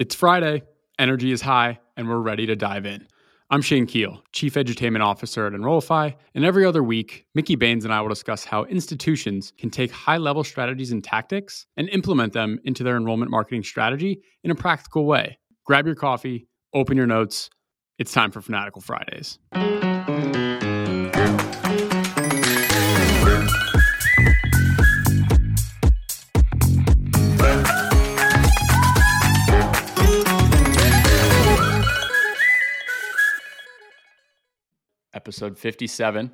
It's Friday, energy is high, and we're ready to dive in. I'm Shane Keel, Chief Edutainment Officer at Enrollify, and every other week, Mickey Baines and I will discuss how institutions can take high level strategies and tactics and implement them into their enrollment marketing strategy in a practical way. Grab your coffee, open your notes. It's time for Fanatical Fridays. Episode 57.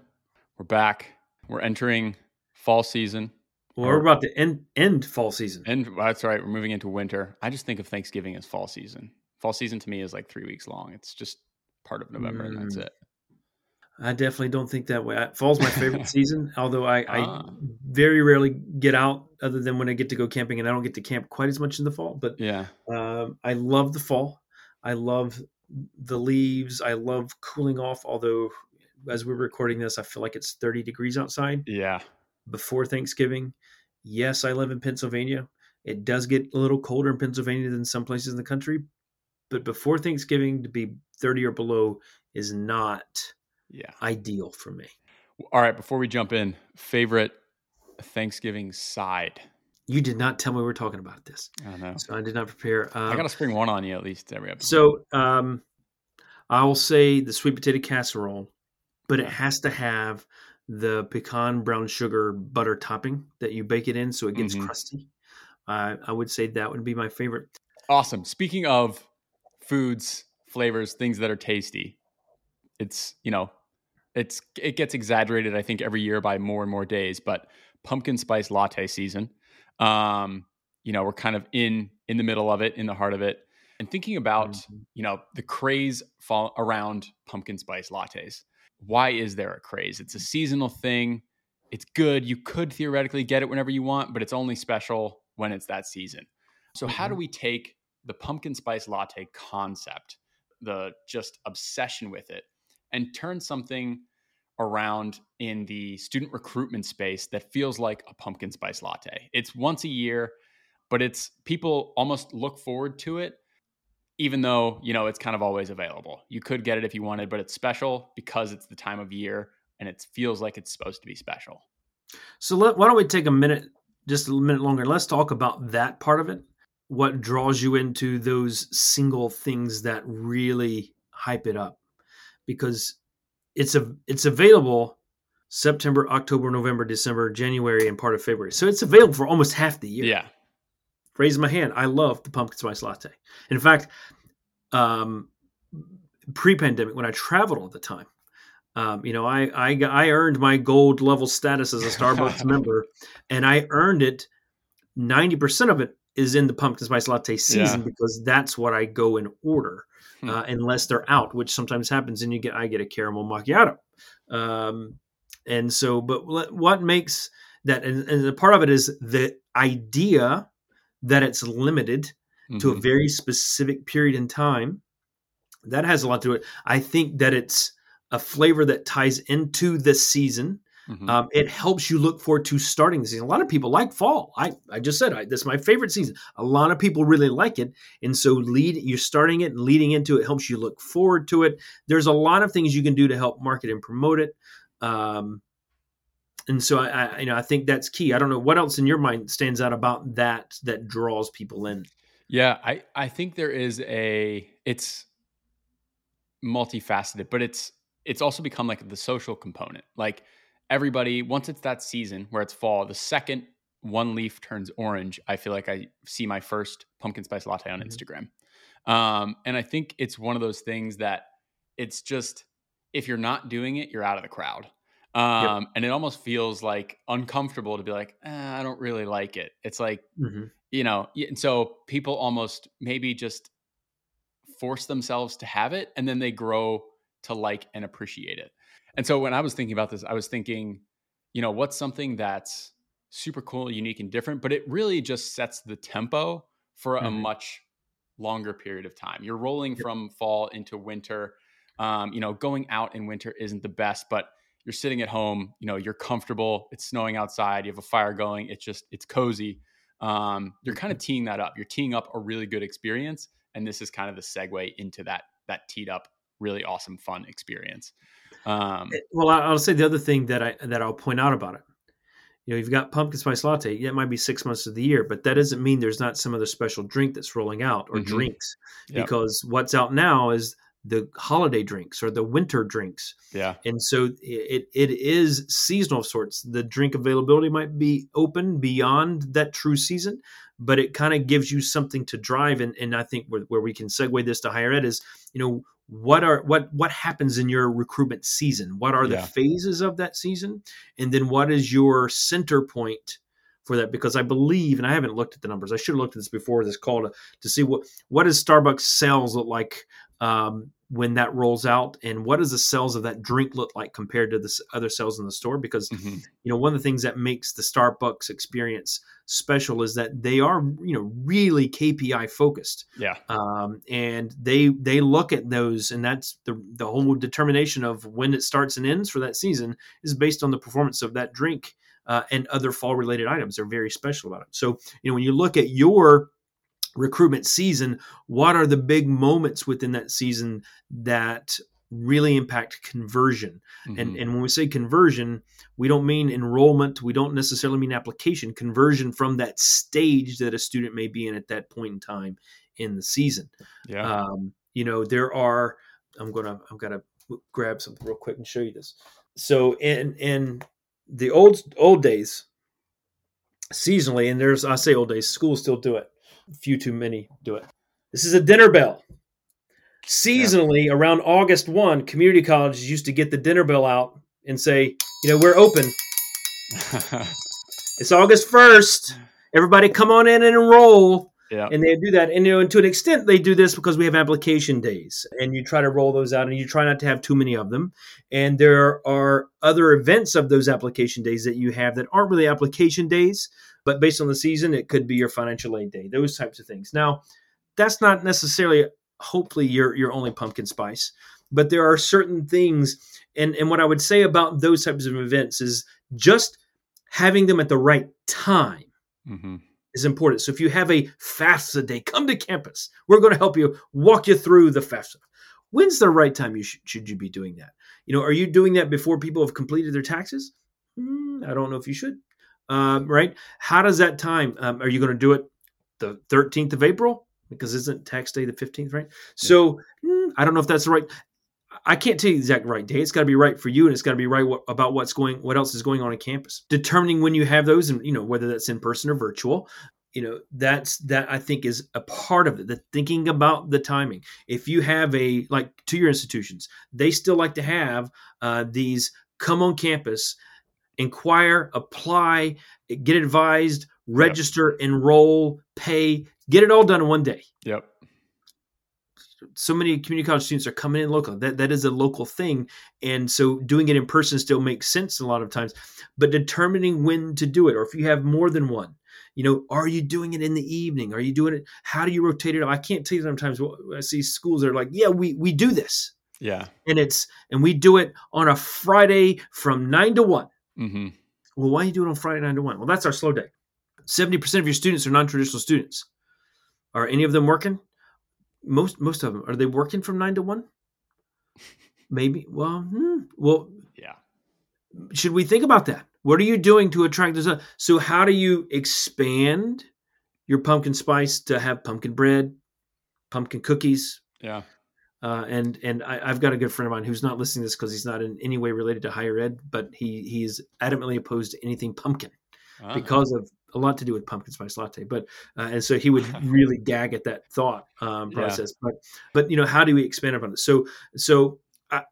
We're back. We're entering fall season. Well, we're about to end end fall season. And that's right. We're moving into winter. I just think of Thanksgiving as fall season. Fall season to me is like three weeks long. It's just part of November, mm. and that's mm. it. I definitely don't think that way. Fall's my favorite season, although I, ah. I, very rarely get out other than when I get to go camping, and I don't get to camp quite as much in the fall. But yeah, um, I love the fall. I love the leaves. I love cooling off, although as we're recording this, I feel like it's 30 degrees outside. Yeah. Before Thanksgiving. Yes, I live in Pennsylvania. It does get a little colder in Pennsylvania than some places in the country, but before Thanksgiving to be 30 or below is not yeah ideal for me. All right, before we jump in, favorite Thanksgiving side. You did not tell me we were talking about this. I know. So I did not prepare. Um, I got to spring one on you at least every episode. So um, I will say the sweet potato casserole but it has to have the pecan brown sugar butter topping that you bake it in so it gets mm-hmm. crusty. Uh, I would say that would be my favorite. Awesome. Speaking of foods, flavors, things that are tasty, it's, you know, it's it gets exaggerated I think every year by more and more days, but pumpkin spice latte season. Um, you know, we're kind of in in the middle of it, in the heart of it. And thinking about, mm-hmm. you know, the craze fall around pumpkin spice lattes why is there a craze? It's a seasonal thing. It's good. You could theoretically get it whenever you want, but it's only special when it's that season. So, how do mm-hmm. we take the pumpkin spice latte concept, the just obsession with it, and turn something around in the student recruitment space that feels like a pumpkin spice latte? It's once a year, but it's people almost look forward to it even though you know it's kind of always available. You could get it if you wanted, but it's special because it's the time of year and it feels like it's supposed to be special. So let, why don't we take a minute, just a minute longer? Let's talk about that part of it. What draws you into those single things that really hype it up? Because it's a it's available September, October, November, December, January, and part of February. So it's available for almost half the year. Yeah raise my hand. I love the pumpkin spice latte. In fact, um, pre-pandemic when I traveled all the time, um, you know, I, I I earned my gold level status as a Starbucks member, and I earned it. Ninety percent of it is in the pumpkin spice latte season yeah. because that's what I go and order, hmm. uh, unless they're out, which sometimes happens, and you get I get a caramel macchiato. Um, and so, but what makes that, and, and the part of it is the idea that it's limited mm-hmm. to a mm-hmm. very specific period in time. That has a lot to it. I think that it's a flavor that ties into the season. Mm-hmm. Um, it helps you look forward to starting the season. A lot of people like fall. I, I just said I, this is my favorite season. A lot of people really like it, and so lead you're starting it and leading into it helps you look forward to it. There's a lot of things you can do to help market and promote it. Um, and so I, I, you know I think that's key. I don't know what else in your mind stands out about that that draws people in. Yeah, I I think there is a it's multifaceted, but it's it's also become like the social component. Like everybody once it's that season where it's fall, the second one leaf turns orange, I feel like I see my first pumpkin spice latte on mm-hmm. Instagram. Um, and I think it's one of those things that it's just if you're not doing it, you're out of the crowd. Um, yep. and it almost feels like uncomfortable to be like, eh, I don't really like it. It's like, mm-hmm. you know, and so people almost maybe just force themselves to have it and then they grow to like and appreciate it. And so when I was thinking about this, I was thinking, you know, what's something that's super cool, unique, and different, but it really just sets the tempo for mm-hmm. a much longer period of time. You're rolling yep. from fall into winter. Um, you know, going out in winter isn't the best, but you're sitting at home, you know, you're comfortable, it's snowing outside, you have a fire going, it's just, it's cozy. Um, you're kind of mm-hmm. teeing that up. You're teeing up a really good experience. and this is kind of the segue into that that teed up really awesome fun experience. Um, eh, well, I'll say the other thing that I that I'll point out about it. You know, you've got pumpkin spice latte. That might be six months of the year, but that doesn't mean there's not some other special drink that's rolling out or mm-hmm. drinks. Yep. Because what's out now is the holiday drinks or the winter drinks. Yeah. And so it it is seasonal of sorts. The drink availability might be open beyond that true season, but it kind of gives you something to drive. And and I think where, where we can segue this to higher ed is, you know, what are what what happens in your recruitment season? What are the yeah. phases of that season? And then what is your center point for that because I believe, and I haven't looked at the numbers. I should have looked at this before this call to, to see what what does Starbucks sales look like um, when that rolls out and what does the sales of that drink look like compared to the other sales in the store? Because mm-hmm. you know one of the things that makes the starbucks experience special is that they are you know really kpi focused. Yeah. Um, and they they look at those and that's the the whole determination of when it starts and ends for that season is based on the performance of that drink uh, and other fall related items. They're very special about it. So you know when you look at your recruitment season, what are the big moments within that season that really impact conversion? Mm-hmm. And and when we say conversion, we don't mean enrollment, we don't necessarily mean application, conversion from that stage that a student may be in at that point in time in the season. Yeah. Um, you know, there are I'm gonna I'm gonna grab something real quick and show you this. So in in the old old days, seasonally, and there's I say old days, schools still do it few too many do it. This is a dinner bell. Seasonally, yeah. around August 1, community colleges used to get the dinner bell out and say, you know, we're open. it's August 1st. Everybody come on in and enroll. Yeah. And they do that. And you know, and to an extent they do this because we have application days and you try to roll those out and you try not to have too many of them. And there are other events of those application days that you have that aren't really application days, but based on the season, it could be your financial aid day, those types of things. Now, that's not necessarily hopefully your your only pumpkin spice, but there are certain things and and what I would say about those types of events is just having them at the right time. Mm-hmm is important. So if you have a FAFSA day, come to campus. We're going to help you walk you through the FAFSA. When's the right time you sh- should you be doing that? You know, are you doing that before people have completed their taxes? Mm, I don't know if you should. Um, right? How does that time? Um, are you going to do it the 13th of April? Because isn't tax day the 15th, right? So mm, I don't know if that's the right. I can't tell you the exact right day. It's got to be right for you, and it's got to be right w- about what's going, what else is going on in campus. Determining when you have those, and you know whether that's in person or virtual. You know that's that I think is a part of it. The thinking about the timing. If you have a like to your institutions, they still like to have uh, these come on campus, inquire, apply, get advised, register, yep. enroll, pay, get it all done in one day. Yep so many community college students are coming in local. That that is a local thing, and so doing it in person still makes sense a lot of times. But determining when to do it, or if you have more than one, you know, are you doing it in the evening? Are you doing it? How do you rotate it? I can't tell you sometimes. I see schools that are like, yeah, we we do this. Yeah, and it's and we do it on a Friday from nine to one. Mm-hmm. Well, why do you do it on Friday nine to one? Well, that's our slow day. Seventy percent of your students are non-traditional students. Are any of them working? most most of them are they working from nine to one? Maybe. Well, hmm, well, yeah. Should we think about that? What are you doing to attract this? So, how do you expand your pumpkin spice to have pumpkin bread, pumpkin cookies? Yeah. Uh, and and I, have got a good friend of mine who's not listening to this because he's not in any way related to higher ed, but he he is adamantly opposed to anything pumpkin uh-huh. because of a lot to do with pumpkin spice latte. But uh, and so he would really gag at that thought um, process. Yeah. But but you know how do we expand upon it? So so I,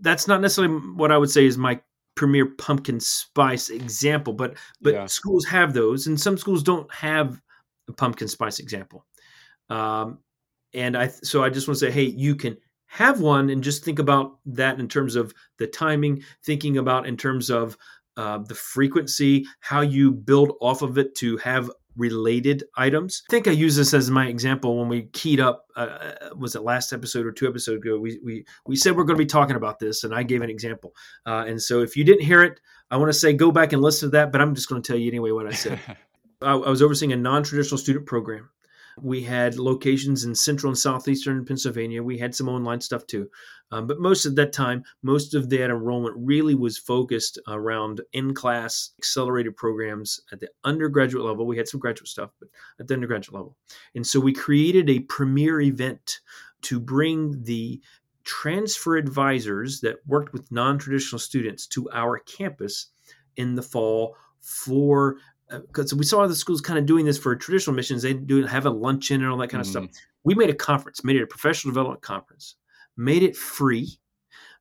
that's not necessarily what I would say is my premier pumpkin spice example. But but yeah. schools have those, and some schools don't have a pumpkin spice example. Um, and I so I just want to say, hey, you can have one and just think about that in terms of the timing thinking about in terms of uh, the frequency, how you build off of it to have related items. I think I use this as my example when we keyed up. Uh, uh, was it last episode or two episodes ago? We we we said we're going to be talking about this, and I gave an example. Uh, and so if you didn't hear it, I want to say go back and listen to that. But I'm just going to tell you anyway what I said. I, I, was overseeing a non-traditional student program. We had locations in central and southeastern Pennsylvania. We had some online stuff too. Um, but most of that time, most of that enrollment really was focused around in class accelerated programs at the undergraduate level. We had some graduate stuff, but at the undergraduate level. And so we created a premier event to bring the transfer advisors that worked with non traditional students to our campus in the fall for because we saw the schools kind of doing this for traditional missions. They do have a luncheon and all that kind mm-hmm. of stuff. We made a conference, made it a professional development conference, made it free.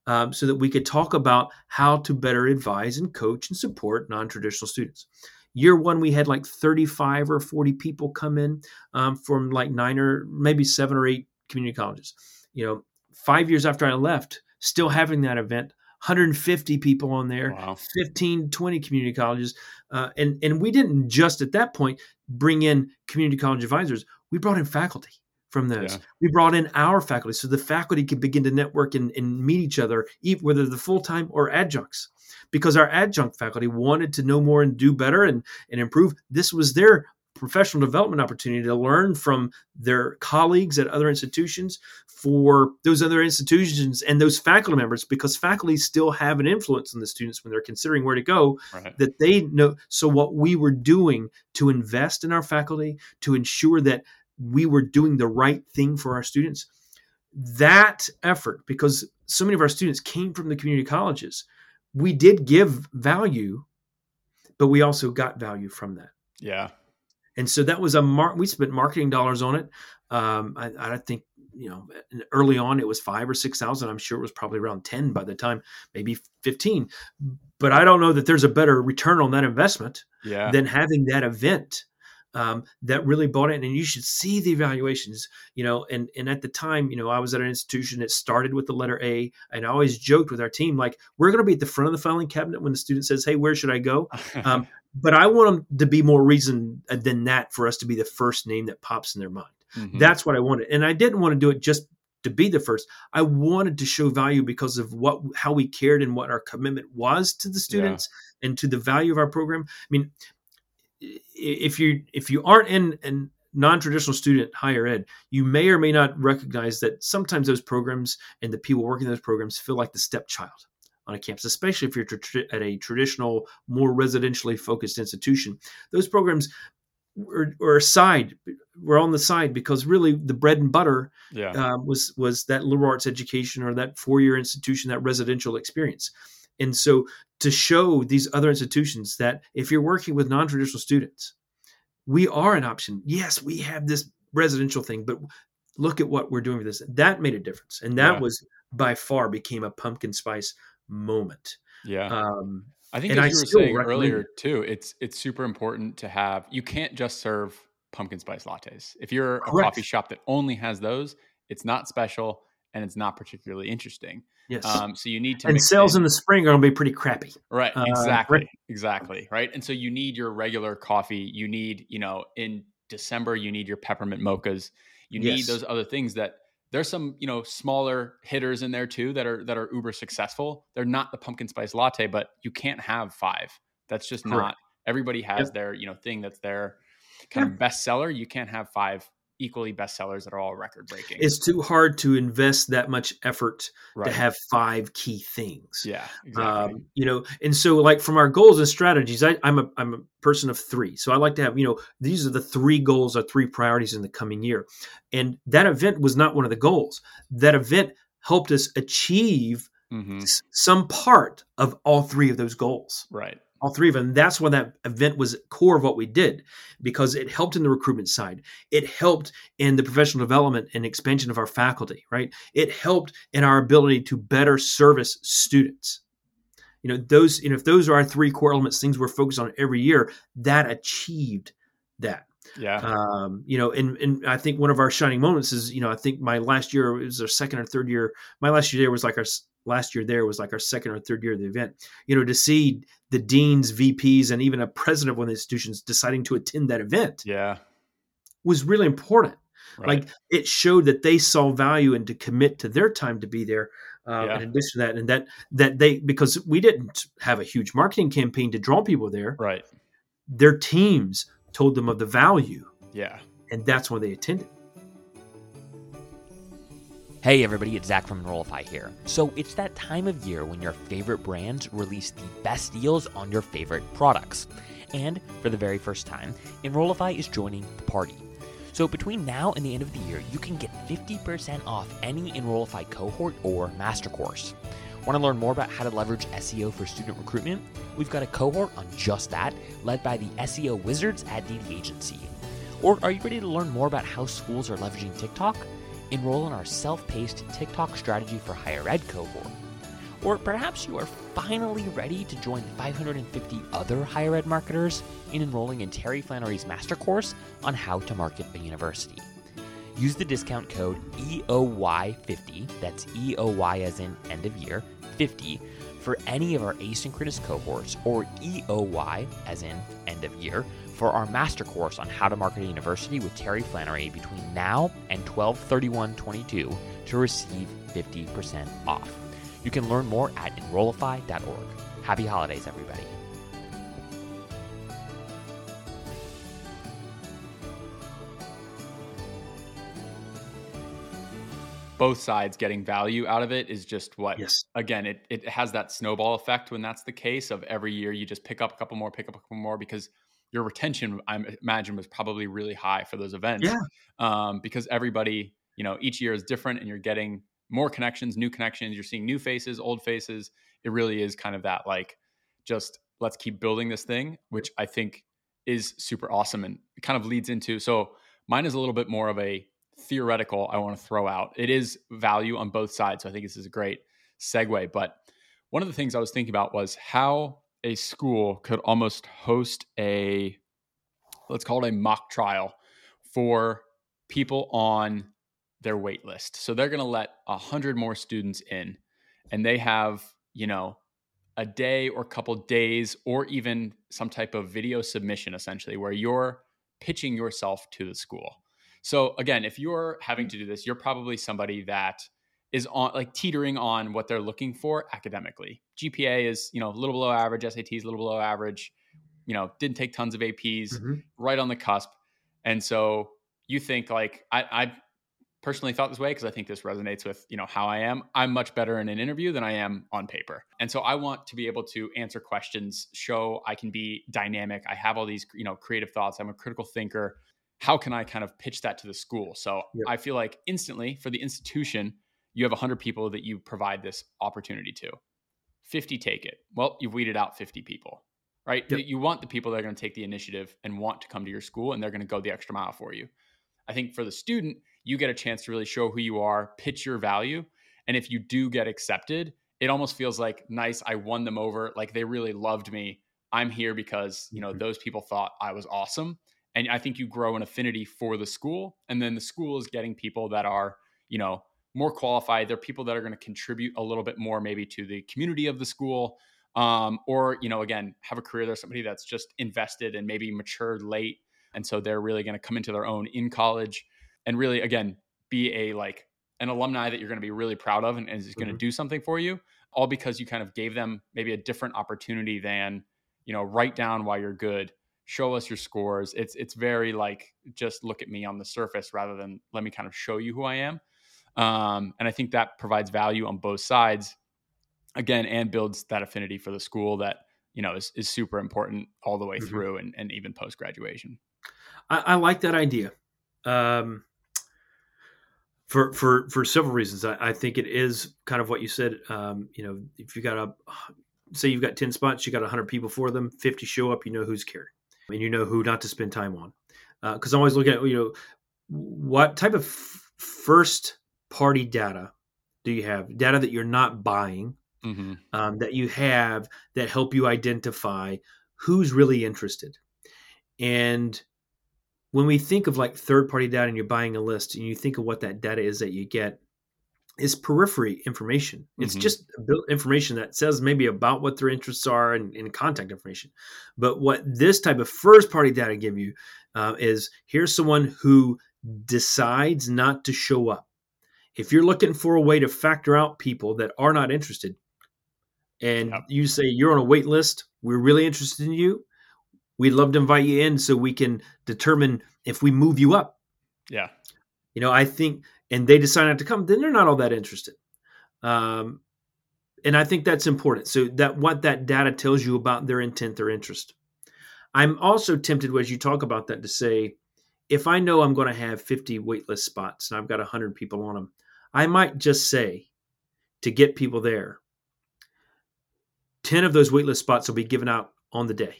Um, so that we could talk about how to better advise and coach and support non-traditional students. Year one, we had like 35 or 40 people come in um, from like nine or maybe seven or eight community colleges. You know, five years after I left, still having that event, 150 people on there, wow. 15, 20 community colleges. Uh, and, and we didn't just at that point bring in community college advisors, we brought in faculty from those. Yeah. We brought in our faculty so the faculty could begin to network and, and meet each other, whether the full time or adjuncts. Because our adjunct faculty wanted to know more and do better and, and improve. This was their professional development opportunity to learn from their colleagues at other institutions for those other institutions and those faculty members because faculty still have an influence on the students when they're considering where to go right. that they know so what we were doing to invest in our faculty to ensure that we were doing the right thing for our students that effort because so many of our students came from the community colleges we did give value but we also got value from that yeah and so that was a mark. We spent marketing dollars on it. Um, I, I think you know early on it was five or six thousand. I'm sure it was probably around ten by the time, maybe fifteen. But I don't know that there's a better return on that investment yeah. than having that event um, that really bought it. And you should see the evaluations, you know. And and at the time, you know, I was at an institution that started with the letter A, and I always joked with our team like, we're going to be at the front of the filing cabinet when the student says, "Hey, where should I go?" Um, but I want them to be more reason than that for us to be the first name that pops in their mind. Mm-hmm. That's what I wanted, and I didn't want to do it just to be the first. I wanted to show value because of what how we cared and what our commitment was to the students yeah. and to the value of our program. I mean, if you if you aren't in in non-traditional student higher ed you may or may not recognize that sometimes those programs and the people working those programs feel like the stepchild on a campus especially if you're at a traditional more residentially focused institution those programs were, are aside we're on the side because really the bread and butter yeah. uh, was was that liberal arts education or that four-year institution that residential experience and so to show these other institutions that if you're working with non-traditional students, we are an option. Yes, we have this residential thing, but look at what we're doing with this. That made a difference. And that yeah. was by far became a pumpkin spice moment. Yeah. Um, I think as I you were saying earlier too, it's it's super important to have you can't just serve pumpkin spice lattes. If you're a Correct. coffee shop that only has those, it's not special and it's not particularly interesting. Yes. Um, so you need to and sales in, the spring are going to be pretty crappy. Right. Uh, exactly. Uh, right. Exactly. Right. And so you need your regular coffee. You need, you know, in December you need your peppermint mochas. You need yes. those other things that there's some you know smaller hitters in there too that are that are uber successful. They're not the pumpkin spice latte, but you can't have five. That's just Correct. not. Everybody has yep. their you know thing that's their kind yeah. of bestseller. You can't have five equally bestsellers that are all record breaking. It's too hard to invest that much effort right. to have five key things. Yeah, exactly. Um, you know, and so like from our goals and strategies, I, I'm a I'm a person of three, so I like to have you know these are the three goals or three priorities in the coming year, and that event was not one of the goals. That event helped us achieve mm-hmm. some part of all three of those goals. Right all three of them. That's why that event was core of what we did because it helped in the recruitment side. It helped in the professional development and expansion of our faculty, right? It helped in our ability to better service students. You know, those, you know, if those are our three core elements, things we're focused on every year, that achieved that. Yeah. Um, you know, and and I think one of our shining moments is, you know, I think my last year was our second or third year. My last year was like our last year there was like our second or third year of the event. You know, to see the deans, VPs, and even a president of one of the institutions deciding to attend that event, yeah, was really important. Right. Like it showed that they saw value and to commit to their time to be there. Uh, yeah. In addition to that, and that that they because we didn't have a huge marketing campaign to draw people there, right? Their teams told them of the value, yeah, and that's why they attended. Hey everybody, it's Zach from Enrollify here. So it's that time of year when your favorite brands release the best deals on your favorite products. And for the very first time, Enrollify is joining the party. So between now and the end of the year, you can get 50% off any Enrollify cohort or master course. Want to learn more about how to leverage SEO for student recruitment? We've got a cohort on just that, led by the SEO wizards at DD Agency. Or are you ready to learn more about how schools are leveraging TikTok? Enroll in our self paced TikTok strategy for higher ed cohort. Or perhaps you are finally ready to join 550 other higher ed marketers in enrolling in Terry Flannery's master course on how to market a university. Use the discount code EOY50, that's EOY as in end of year, 50, for any of our asynchronous cohorts, or EOY as in end of year, for our master course on how to market a university with Terry Flannery between now and 12/31/22 to receive 50% off. You can learn more at enrollify.org. Happy holidays everybody. both sides getting value out of it is just what yes again it, it has that snowball effect when that's the case of every year you just pick up a couple more pick up a couple more because your retention, I imagine, was probably really high for those events. Yeah. Um, because everybody, you know, each year is different and you're getting more connections, new connections. You're seeing new faces, old faces. It really is kind of that like, just let's keep building this thing, which I think is super awesome and kind of leads into. So mine is a little bit more of a theoretical I want to throw out. It is value on both sides. So I think this is a great segue. But one of the things I was thinking about was how a school could almost host a let's call it a mock trial for people on their wait list. So they're going to let a hundred more students in, and they have you know a day or a couple days or even some type of video submission essentially where you're pitching yourself to the school. So again, if you're having to do this, you're probably somebody that is on like teetering on what they're looking for academically. GPA is, you know, a little below average, SAT is a little below average, you know, didn't take tons of APs, mm-hmm. right on the cusp. And so you think like I, I personally thought this way because I think this resonates with, you know, how I am. I'm much better in an interview than I am on paper. And so I want to be able to answer questions, show I can be dynamic. I have all these, you know, creative thoughts. I'm a critical thinker. How can I kind of pitch that to the school? So yep. I feel like instantly for the institution, you have 100 people that you provide this opportunity to 50 take it. Well you've weeded out 50 people right? Yep. you want the people that are going to take the initiative and want to come to your school and they're going to go the extra mile for you. I think for the student you get a chance to really show who you are pitch your value and if you do get accepted it almost feels like nice i won them over. Like they really loved me. I'm here because you know mm-hmm. those people thought i was awesome and i think you grow an affinity for the school and then the school is getting people that are you know more qualified. They're people that are going to contribute a little bit more, maybe to the community of the school, um, or you know, again, have a career. There's somebody that's just invested and maybe matured late, and so they're really going to come into their own in college, and really, again, be a like an alumni that you're going to be really proud of, and, and is going to mm-hmm. do something for you, all because you kind of gave them maybe a different opportunity than you know, write down why you're good show us your scores it's it's very like just look at me on the surface rather than let me kind of show you who i am um, and I think that provides value on both sides again and builds that affinity for the school that you know is, is super important all the way mm-hmm. through and, and even post graduation. I, I, like that idea. Um, for for for several reasons. I, I, think it is kind of what you said. Um, you know, if you got a say you've got ten spots, you got hundred people for them, fifty show up, you know who's caring, and you know who not to spend time on. Because uh, I'm always looking at you know what type of first party data do you have? Data that you're not buying, mm-hmm. um, that you have that help you identify who's really interested. And when we think of like third party data and you're buying a list and you think of what that data is that you get, is periphery information. It's mm-hmm. just information that says maybe about what their interests are and, and, contact information. But what this type of first party data give you uh, is here's someone who decides not to show up if you're looking for a way to factor out people that are not interested and yep. you say you're on a wait list we're really interested in you we'd love to invite you in so we can determine if we move you up Yeah. You know, I think, and they decide not to come, then they're not all that interested. Um, and I think that's important. So that what that data tells you about their intent, their interest. I'm also tempted as you talk about that to say, if I know I'm going to have 50 waitlist spots and I've got 100 people on them, I might just say to get people there, 10 of those waitlist spots will be given out on the day.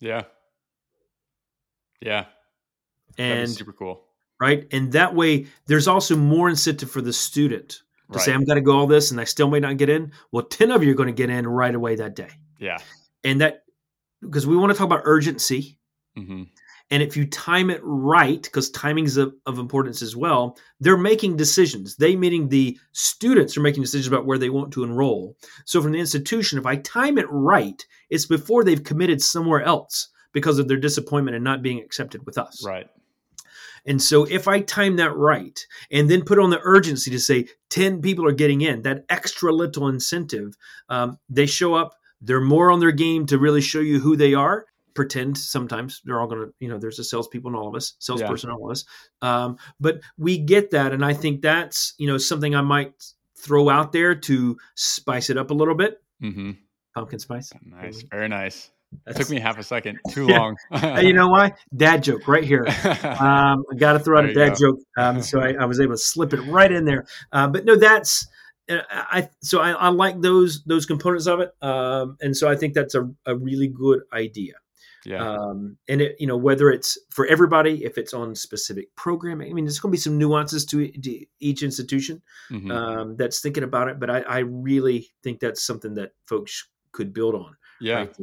Yeah. Yeah. And super cool. Right. And that way, there's also more incentive for the student to right. say, I'm going to go all this and I still may not get in. Well, 10 of you are going to get in right away that day. Yeah. And that, because we want to talk about urgency. Mm-hmm. And if you time it right, because timing is of, of, importance as well, they're making decisions. They, meaning the students, are making decisions about where they want to enroll. So, from the institution, if I time it right, it's before they've committed somewhere else because of their disappointment and not being accepted with us. Right. And so if I time that right and then put on the urgency to say 10 people are getting in, that extra little incentive, um, they show up, they're more on their game to really show you who they are. Pretend sometimes they're all going to, you know, there's a salespeople in all of us, salesperson yeah. in all of us. Um, but we get that. And I think that's, you know, something I might throw out there to spice it up a little bit. Mm-hmm. Pumpkin spice. Nice. Very nice. That took me half a second. Too yeah. long. you know why? Dad joke right here. Um, I got to throw out a dad go. joke. Um, so I, I, was able to slip it right in there. Uh, but no, that's uh, I. So I, I, like those those components of it, um, and so I think that's a, a really good idea. Yeah. Um, and it, you know, whether it's for everybody, if it's on specific programming, I mean, there's going to be some nuances to, to each institution mm-hmm. um, that's thinking about it. But I, I, really think that's something that folks could build on. Yeah. Right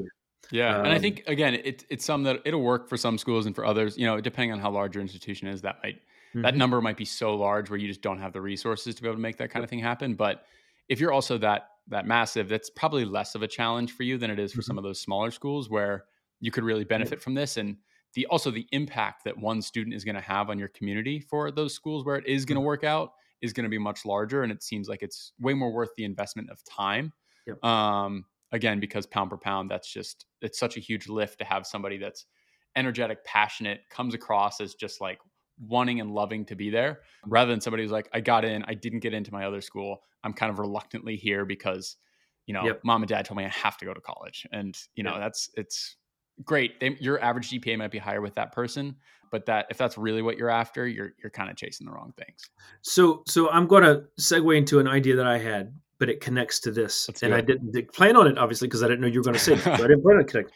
yeah, um, and I um, think again, it, it's some that it'll work for some schools and for others. You know, depending on how large your institution is, that might mm-hmm. that number might be so large where you just don't have the resources to be able to make that kind of thing happen. But if you're also that that massive, that's probably less of a challenge for you than it is for mm-hmm. some of those smaller schools where you could really benefit from this and the also the impact that one student is going to have on your community for those schools where it is going to mm-hmm. work out is going to be much larger and it seems like it's way more worth the investment of time yep. um, again because pound per pound that's just it's such a huge lift to have somebody that's energetic passionate comes across as just like wanting and loving to be there rather than somebody who's like i got in i didn't get into my other school i'm kind of reluctantly here because you know yep. mom and dad told me i have to go to college and you know yep. that's it's great they, your average gpa might be higher with that person but that if that's really what you're after you're you're kind of chasing the wrong things so so i'm going to segue into an idea that i had but it connects to this. And. I didn't plan on it, obviously, because I didn't know you were going to say it. So I didn't plan on connect.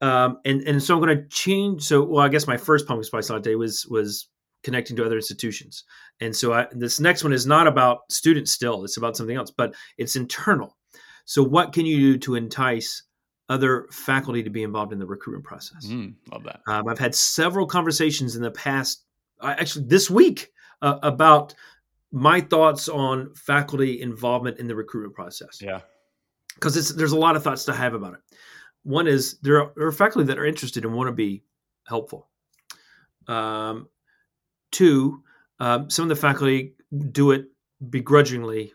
Um, and and so I'm going to change. So well, I guess my first pumpkin spice latte was was connecting to other institutions, and so I, this next one is not about students. Still, it's about something else, but it's internal. So what can you do to entice other faculty to be involved in the recruitment process? Mm, love that. Um, I've had several conversations in the past, actually this week, uh, about my thoughts on faculty involvement in the recruitment process. Yeah. Because there's a lot of thoughts to have about it. One is there are, there are faculty that are interested and want to be helpful. Um, two, um, some of the faculty do it begrudgingly,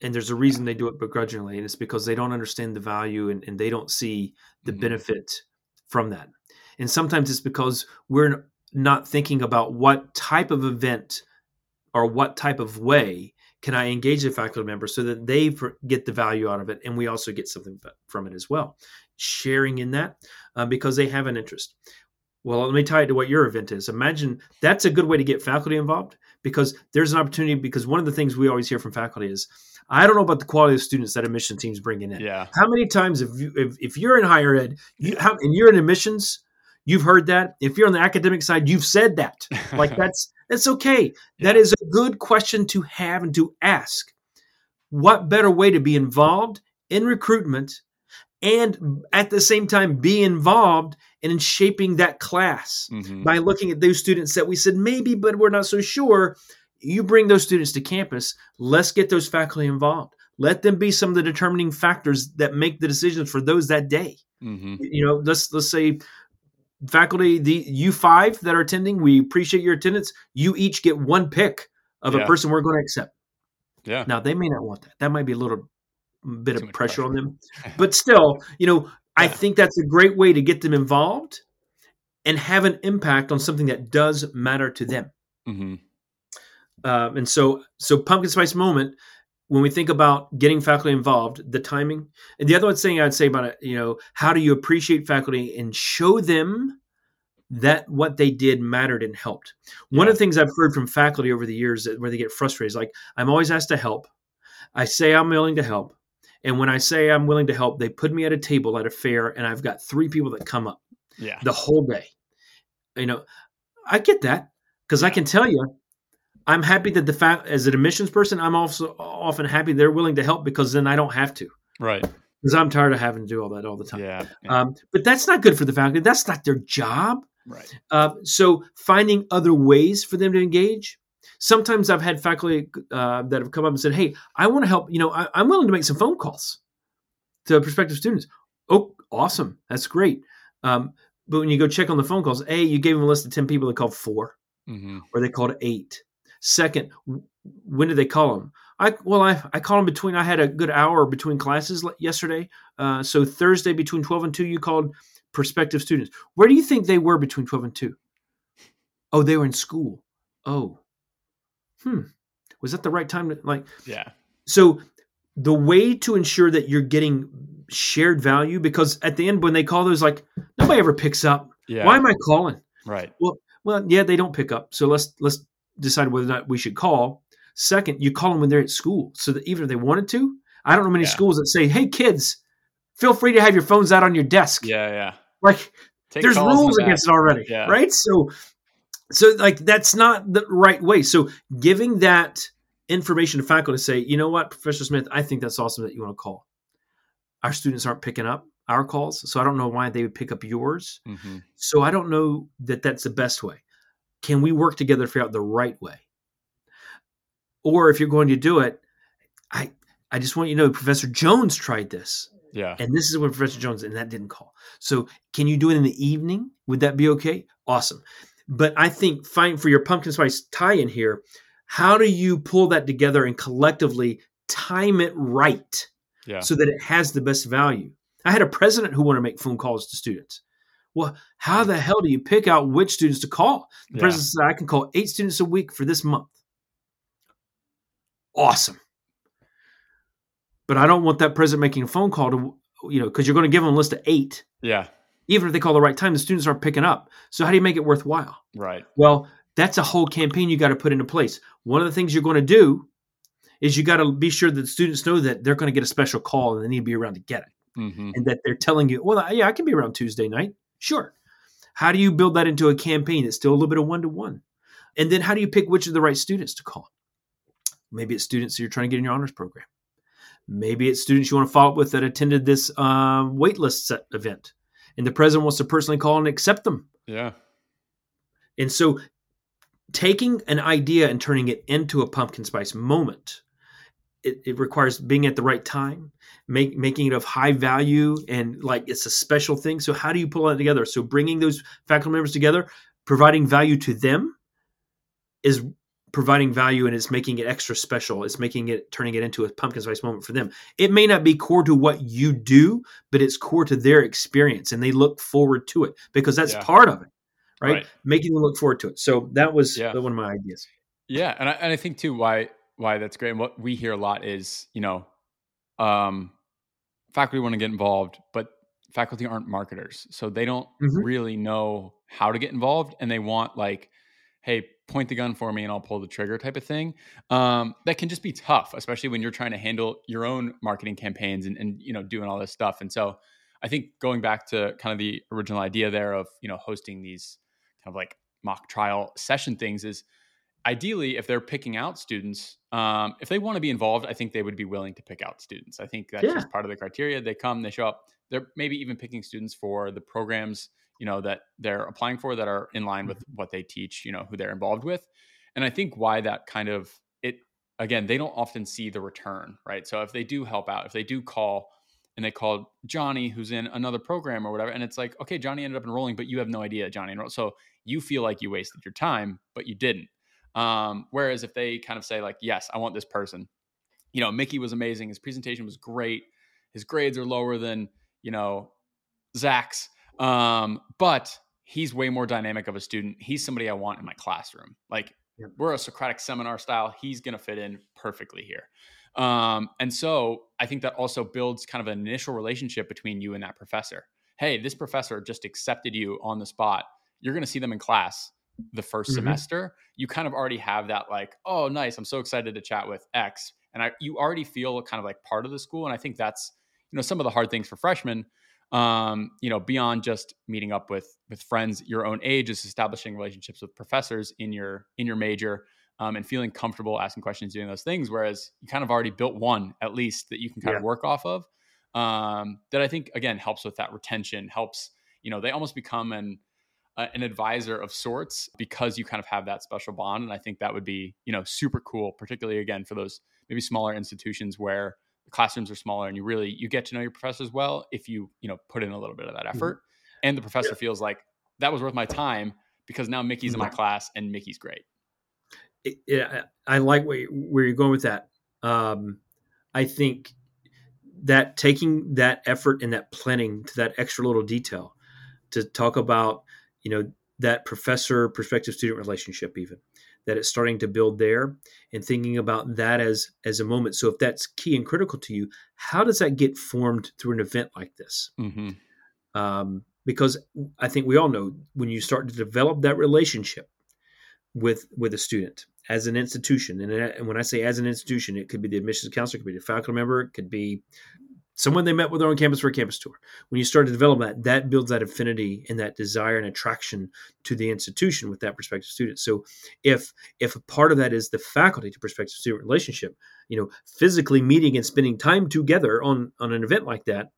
and there's a reason they do it begrudgingly, and it's because they don't understand the value and, and they don't see the mm-hmm. benefit from that. And sometimes it's because we're not thinking about what type of event or what type of way can I engage the faculty member so that they get the value out of it and we also get something from it as well? Sharing in that uh, because they have an interest. Well, let me tie it to what your event is. Imagine that's a good way to get faculty involved because there's an opportunity. Because one of the things we always hear from faculty is, I don't know about the quality of students that admission teams bringing in. Yeah. How many times if you if, if you're in higher ed, you have, and you're in admissions, you've heard that. If you're on the academic side, you've said that. Like that's that's okay. Yeah. That is a good question to have and to ask. What better way to be involved in recruitment and at the same time be involved in shaping that class mm-hmm. by looking at those students that we said maybe, but we're not so sure. You bring those students to campus. Let's get those faculty involved. Let them be some of the determining factors that make the decisions for those that day. Mm-hmm. You know, let's let's say faculty, the you five that are attending, we appreciate your attendance. You each get one pick of yeah. a person we're going to accept. Yeah. Now they may not want that. That might be a little bit Too of pressure, pressure, on them, but still, you know. I think that's a great way to get them involved and have an impact on something that does matter to them. hmm Um, and so, so pumpkin spice moment. When we think about getting faculty involved, the timing, and the other one thing I'd say about it, you know, how do you appreciate faculty and show them that what they did mattered and helped? One of the things I've heard from faculty over the years that where they get frustrated is like, I'm always asked to help. I say I'm willing to help, and when I say I'm willing to help, they put me at a table at a fair, and I've got three people that come up Yeah. the whole day. You know, I get that because I can tell you, I'm happy that the fact as an admissions person, I'm also often happy they're willing to help because then I don't have to Right. because I'm tired of having to do all that all the time. Yeah. yeah. Um, but that's not good for the faculty. That's not their job. right. Uh, so finding other ways for them to engage. Sometimes I've had faculty uh, that have come up and said, "Hey, I want to help. You know, I, I'm willing to make some phone calls to prospective students." Oh, awesome! That's great. Um, but when you go check on the phone calls, a you gave them a list of ten people that called four, hmm or they called eight. Second, when did they call them? I well, I I called them between. I had a good hour between classes yesterday. Uh, so Thursday between twelve and two, you called prospective students. Where do you think they were between twelve and two? Oh, they were in school. Oh, hmm. Was that the right time to like? Yeah. So the way to ensure that you're getting shared value, because at the end when they call those, like nobody ever picks up. Yeah. Why am I calling? Right. Well, Well, yeah, they don't pick up. So let's let's decide whether or not we should call. Second, you call them when they're at school, so that even if they wanted to, I don't know many Yeah. schools that say, "Hey, kids, feel free to have your phones out on your desk." Yeah. Yeah. Like Take there's rules against it already, Yeah. right? So, so like that's not the right way. So giving that information to faculty to say, you know what, Professor Smith, I think that's awesome that you want to call. Our students aren't picking up our calls, so I don't know why they would pick up yours. Mhm. So I don't know that that's the best way. Can we work together to figure out the right way? Or if you're going to do it, I I just want you to know Professor Jones tried this, Yeah. and this is what Professor Jones and that didn't call. So can you do it in the evening? Would that be okay? Awesome. But I think fine for your pumpkin spice tie-in here. How do you pull that together and collectively time it right? Yeah. so that it has the best value. I had a president who wanted to make phone calls to students. Well, how the hell do you pick out which students to call? The Yeah. president said, I can call eight students a week for this month. Awesome. But I don't want that president making a phone call to, you know, because you're going to give them a list of eight. Yeah. Even if they call the right time, the students aren't picking up. So how do you make it worthwhile? Right. Well, that's a whole campaign you got to put into place. One of the things you're going to do is you got to be sure that the students know that they're going to get a special call and they need to be around to get it hmm and that they're telling you, well, yeah, I can be around Tuesday night. Sure. How do you build that into a campaign that's still a little bit of one to one? And then how do you pick which are the right students to call? Maybe it's students that you're trying to get in your honors program. Maybe it's students you want to follow up with that attended this um, waitlist set event, and the president wants to personally call and accept them. Yeah. And so, taking an idea and turning it into a pumpkin spice moment, it, it requires being at the right time, make, making it of high value, and like it's a special thing. So, how do you pull that together? So, bringing those faculty members together, providing value to them, is providing value and it's making it extra special. It's making it turning it into a pumpkin spice moment for them. It may not be core to what you do, but it's core to their experience, and they look forward to it because that's Yeah. part of it right? Right. Making them look forward to it. So that was Yeah. one of my ideas. Yeah, and I, and I think too why why that's great and what we hear a lot is you know, um, faculty want to get involved, but faculty aren't marketers, so they don't Mhm. really know how to get involved, and they want like, hey, point the gun for me and I'll pull the trigger type of thing. Um, that can just be tough, especially when you're trying to handle your own marketing campaigns and and you know doing all this stuff. And so I think going back to kind of the original idea there of you know hosting these kind of like mock trial session things is ideally if they're picking out students um, if they want to be involved i think they would be willing to pick out students. I think that's Yeah. just part of the criteria. They come they show up. They're maybe even picking students for the programs you know that they're applying for that are in line with what they teach you know who they're involved with. And i think why that kind of it again they don't often see the return right? So if they do help out if they do call and they called johnny who's in another program or whatever and it's like okay johnny ended up enrolling but you have no idea johnny enrolled so you feel like you wasted your time but you didn't um, whereas if they kind of say like, yes, I want this person, you know, Mickey was amazing. His presentation was great. His grades are lower than, you know, Zach's. Um, but he's way more dynamic of a student. He's somebody I want in my classroom. Like yep. we're a Socratic seminar style. He's going to fit in perfectly here. Um, and so I think that also builds kind of an initial relationship between you and that professor. Hey, this professor just accepted you on the spot. You're going to see them in class the 1st mm-hmm. semester. You kind of already have that, like, oh, nice. I'm so excited to chat with X. And I, you already feel kind of like part of the school. And I think that's, you know, some of the hard things for freshmen um, you know, beyond just meeting up with with friends your own age, is establishing relationships with professors in your in your major um, and feeling comfortable asking questions, doing those things. Whereas you kind of already built one at least that you can kind yeah. of work off of. Um, that I think again helps with that retention. Helps you know they almost become an uh, an advisor of sorts because you kind of have that special bond. And I think that would be you know super cool, particularly again for those maybe smaller institutions where the classrooms are smaller and you really you get to know your professors well if you you know put in a little bit of that mm-hmm. effort mm-hmm. and the professor yeah. feels like that was worth my time because now mickey's in my mm-hmm. class and mickey's great yeah i like where, where you're going with that um, i think that taking that effort and that planning to that extra little detail to talk about you know that professor prospective student relationship even that it's starting to build there and thinking about that as as a moment so if that's key and critical to you how does that get formed through an event like this mm-hmm. um, because i think we all know when you start to develop that relationship with with a student as an institution and, and when i say as an institution it could be the admissions counselor it could be a faculty member it could be someone they met with on campus for a campus tour. When you start to develop that, that builds that affinity and that desire and attraction to the institution with that prospective student. So if if a part of that is the faculty to prospective student relationship, you know, physically meeting and spending time together on on an event like that,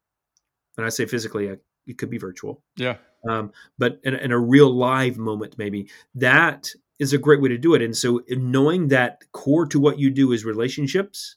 and I say physically, it could be virtual. Yeah. Um, but in, in a real live moment, maybe that is a great way to do it. And so knowing that core to what you do is relationships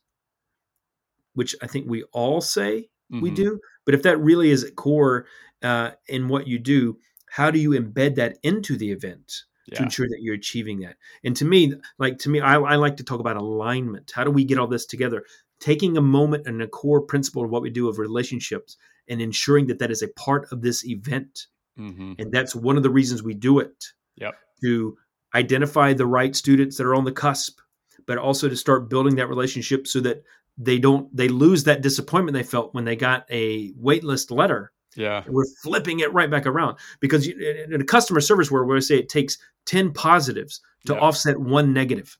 which I think we all say mm-hmm. we do. But if that really is at core uh, in what you do, how do you embed that into the event? Yeah. to ensure that you're achieving that. And to me, like to me, I, I, like to talk about alignment. How do we get all this together? Taking a moment and a core principle of what we do of relationships and ensuring that that is a part of this event. Mm-hmm. And that's one of the reasons we do it. Yep. To identify the right students that are on the cusp, but also to start building that relationship so that they don't they lose that disappointment they felt when they got a waitlist letter. Yeah, we're flipping it right back around because in a customer service where we say it takes ten positives to offset one negative.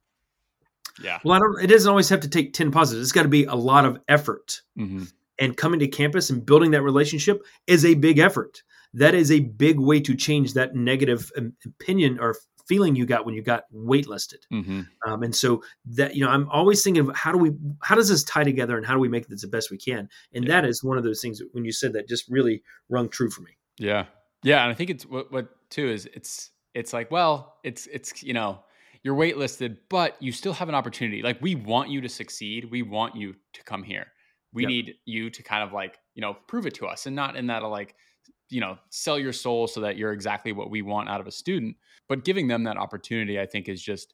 Yeah. Well, I don't. It doesn't always have to take ten positives. It's got to be a lot of effort. Mm-hmm. And coming to campus and building that relationship is a big effort. That is a big way to change that negative opinion or feeling you got when you got waitlisted. Mm-hmm. Um, and so that you know, I'm always thinking of how do we how does this tie together and how do we make this the best we can? And yeah. that is one of those things when you said that just really rung true for me. Yeah, yeah, and I think it's what what too is it's it's like well it's it's you know you're waitlisted, but you still have an opportunity. Like we want you to succeed. We want you to come here. We yep. need you to kind of like you know prove it to us, and not in that like you know sell your soul so that you're exactly what we want out of a student but giving them that opportunity i think is just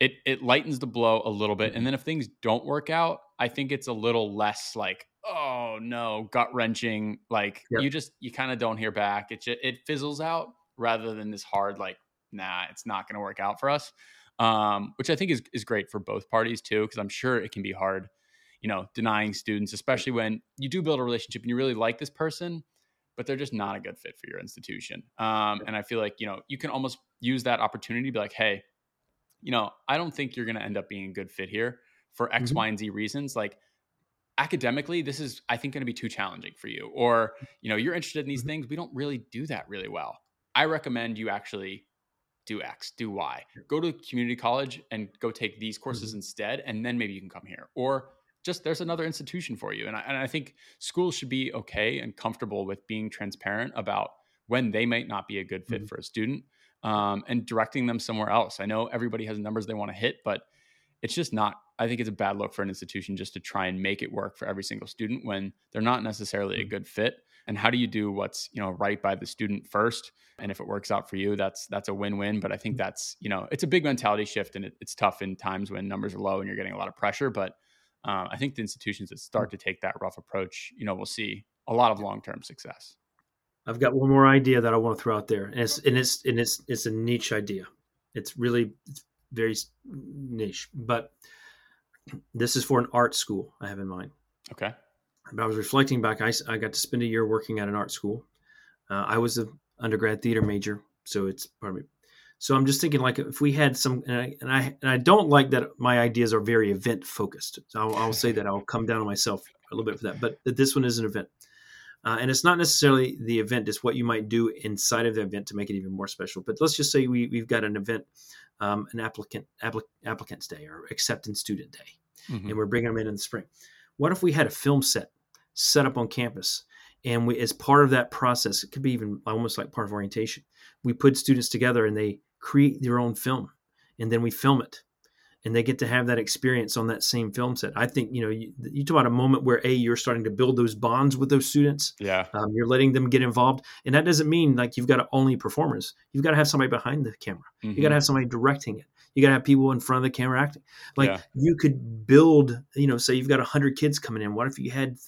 it it lightens the blow a little bit. And mm-hmm. then if things don't work out i think it's a little less like oh no gut wrenching like you just you kind of don't hear back. It just, it fizzles out rather than this hard like nah it's not going to work out for us um, which i think is is great for both parties too because i'm sure it can be hard you know denying students especially when you do build a relationship and you really like this person but they're just not a good fit for your institution. Um, and I feel like, you know, you can almost use that opportunity to be like, hey, you know, I don't think you're going to end up being a good fit here for X, mm-hmm. Y, and Z reasons. Like academically, this is, I think, going to be too challenging for you. Or, you know, you're interested in these mm-hmm. things. We don't really do that really well. I recommend you actually do X, do Y. Go to community college and go take these courses mm-hmm. instead. And then maybe you can come here. Or just there's another institution for you. And I, and I think schools should be okay and comfortable with being transparent about when they might not be a good fit mm-hmm. for a student um, and directing them somewhere else. I know everybody has numbers they want to hit, but it's just not. I think it's a bad look for an institution just to try and make it work for every single student when they're not necessarily a mm-hmm. good fit. And how do you do what's you know right by the student first? And if it works out for you, that's that's a win-win. But I think mm-hmm. that's you know it's a big mentality shift, and it, it's tough in times when numbers are low and you're getting a lot of pressure. But um, I think the institutions that start to take that rough approach, you know, we'll see a lot of long term success. I've got one more idea that I want to throw out there, and it's and it's and it's it's a niche idea. It's really it's very niche. But this is for an art school I have in mind. Okay. But I was reflecting back. I, I got to spend a year working at an art school. Uh, I was an undergrad theater major, so it's pardon me. So I'm just thinking, like, if we had some, and I and I, and I don't like that my ideas are very event focused. So I'll, I'll say that I'll come down on myself a little bit for that. But that this one is an event, uh, and it's not necessarily the event; it's what you might do inside of the event to make it even more special. But let's just say we we've got an event, um, an applicant applic- applicants day or acceptance student day, Mhm. and we're bringing them in in the spring. What if we had a film set set up on campus, and we, as part of that process, it could be even almost like part of orientation. We put students together and they create their own film, and then we film it, and they get to have that experience on that same film set. I think you know you, you talk about a moment where a you're starting to build those bonds with those students. Yeah. Um, you're letting them get involved, and that doesn't mean like you've got to only performers. You've got to have somebody behind the camera. You got to have somebody directing it. You got to have people in front of the camera acting. Like Yeah. you could build, you know, say you've got 100 kids coming in. What if you had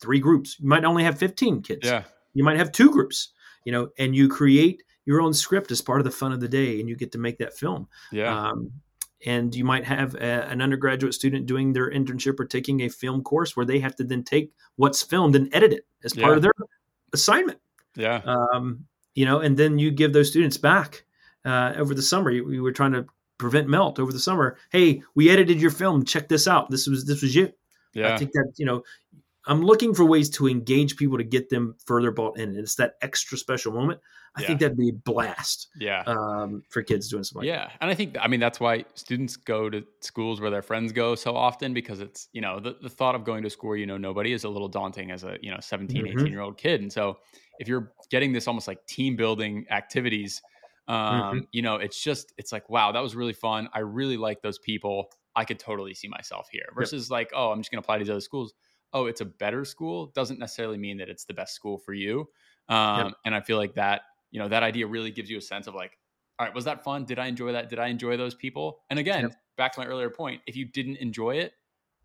three groups? You might only have 15 kids. Yeah. You might have two groups, you know, and you create your own script as part of the fun of the day and you get to make that film. Yeah. Um, and you might have a, an undergraduate student doing their internship or taking a film course where they have to then take what's filmed and edit it as part Yeah. of their assignment yeah. um, you know, and then you give those students back uh, over the summer. You- We were trying to prevent melt over the summer. Hey, we edited your film. Check this out. This was this was you. Yeah. I think that you know, I'm looking for ways to engage people to get them further bought in. And it's that extra special moment. I think that'd be a blast yeah. um, for kids doing something. Like yeah and i think i mean that's why students go to schools where their friends go so often because it's you know the, the thought of going to school you know nobody is a little daunting as a you know 17 Mhm. 18 year old kid and so if you're getting this almost like team building activities um Mhm. you know it's just it's like wow that was really fun i really like those people i could totally see myself here versus like oh i'm just going to apply to these other schools oh it's a better school doesn't necessarily mean that it's the best school for you um and i feel like that you know that idea really gives you a sense of like all right, was that fun? Did I enjoy that? Did I enjoy those people? And again, Yep. back to my earlier point, if you didn't enjoy it,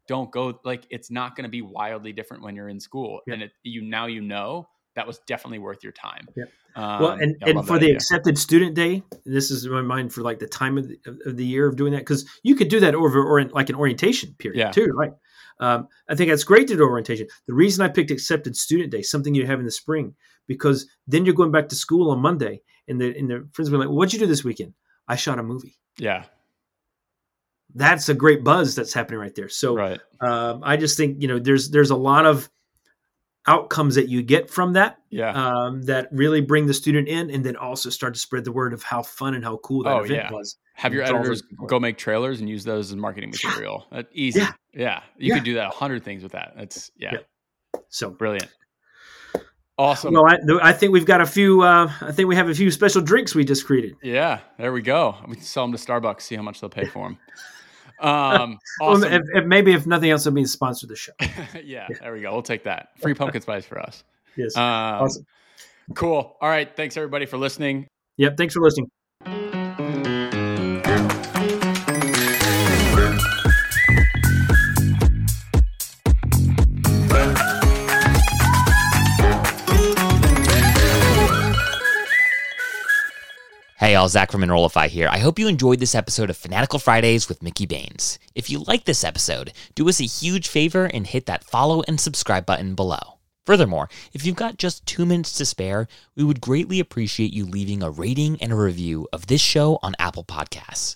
don't go like it's not going to be wildly different when you're in school. Yep. And it, you now you know that was definitely worth your time. Yep. Um, well, and, and for the idea. accepted student day, this is in my mind for like the time of the, of the year of doing that because you could do that over or in, like an orientation period Yeah. too, right? Um, I think that's great to do orientation. The reason I picked accepted student day, something you have in the spring, because then you're going back to school on Monday, and the and the friends will be like, "What'd you do this weekend?" I shot a movie. yeah, That's a great buzz that's happening right there. So right. um, I just think you know there's there's a lot of outcomes that you get from that Yeah. um, that really bring the student in and then also start to spread the word of how fun and how cool that Oh, event yeah. was. Have your editors go make trailers and use those as marketing material. That easy. Yeah. Yeah. You Yeah. could do that a hundred things with that. That's yeah, Yeah. So, brilliant. Awesome. well, I, I think we've got a few. Uh, I think we have a few special drinks we just created. yeah, there we go. We can sell them to Starbucks, see how much they'll pay for them. Um, Well, awesome. if, if maybe if nothing else, it'll be sponsor the show. yeah, there we go. We'll take that. Free pumpkin spice for us. Yes. Um, awesome. Cool. All right. Thanks everybody for listening. Yep. Thanks for listening. Hey, all, Zach from Enrollify here. I hope you enjoyed this episode of Fanatical Fridays with Mickey Baines. If you like this episode, do us a huge favor and hit that follow and subscribe button below. Furthermore, if you've got just two minutes to spare, we would greatly appreciate you leaving a rating and a review of this show on Apple Podcasts.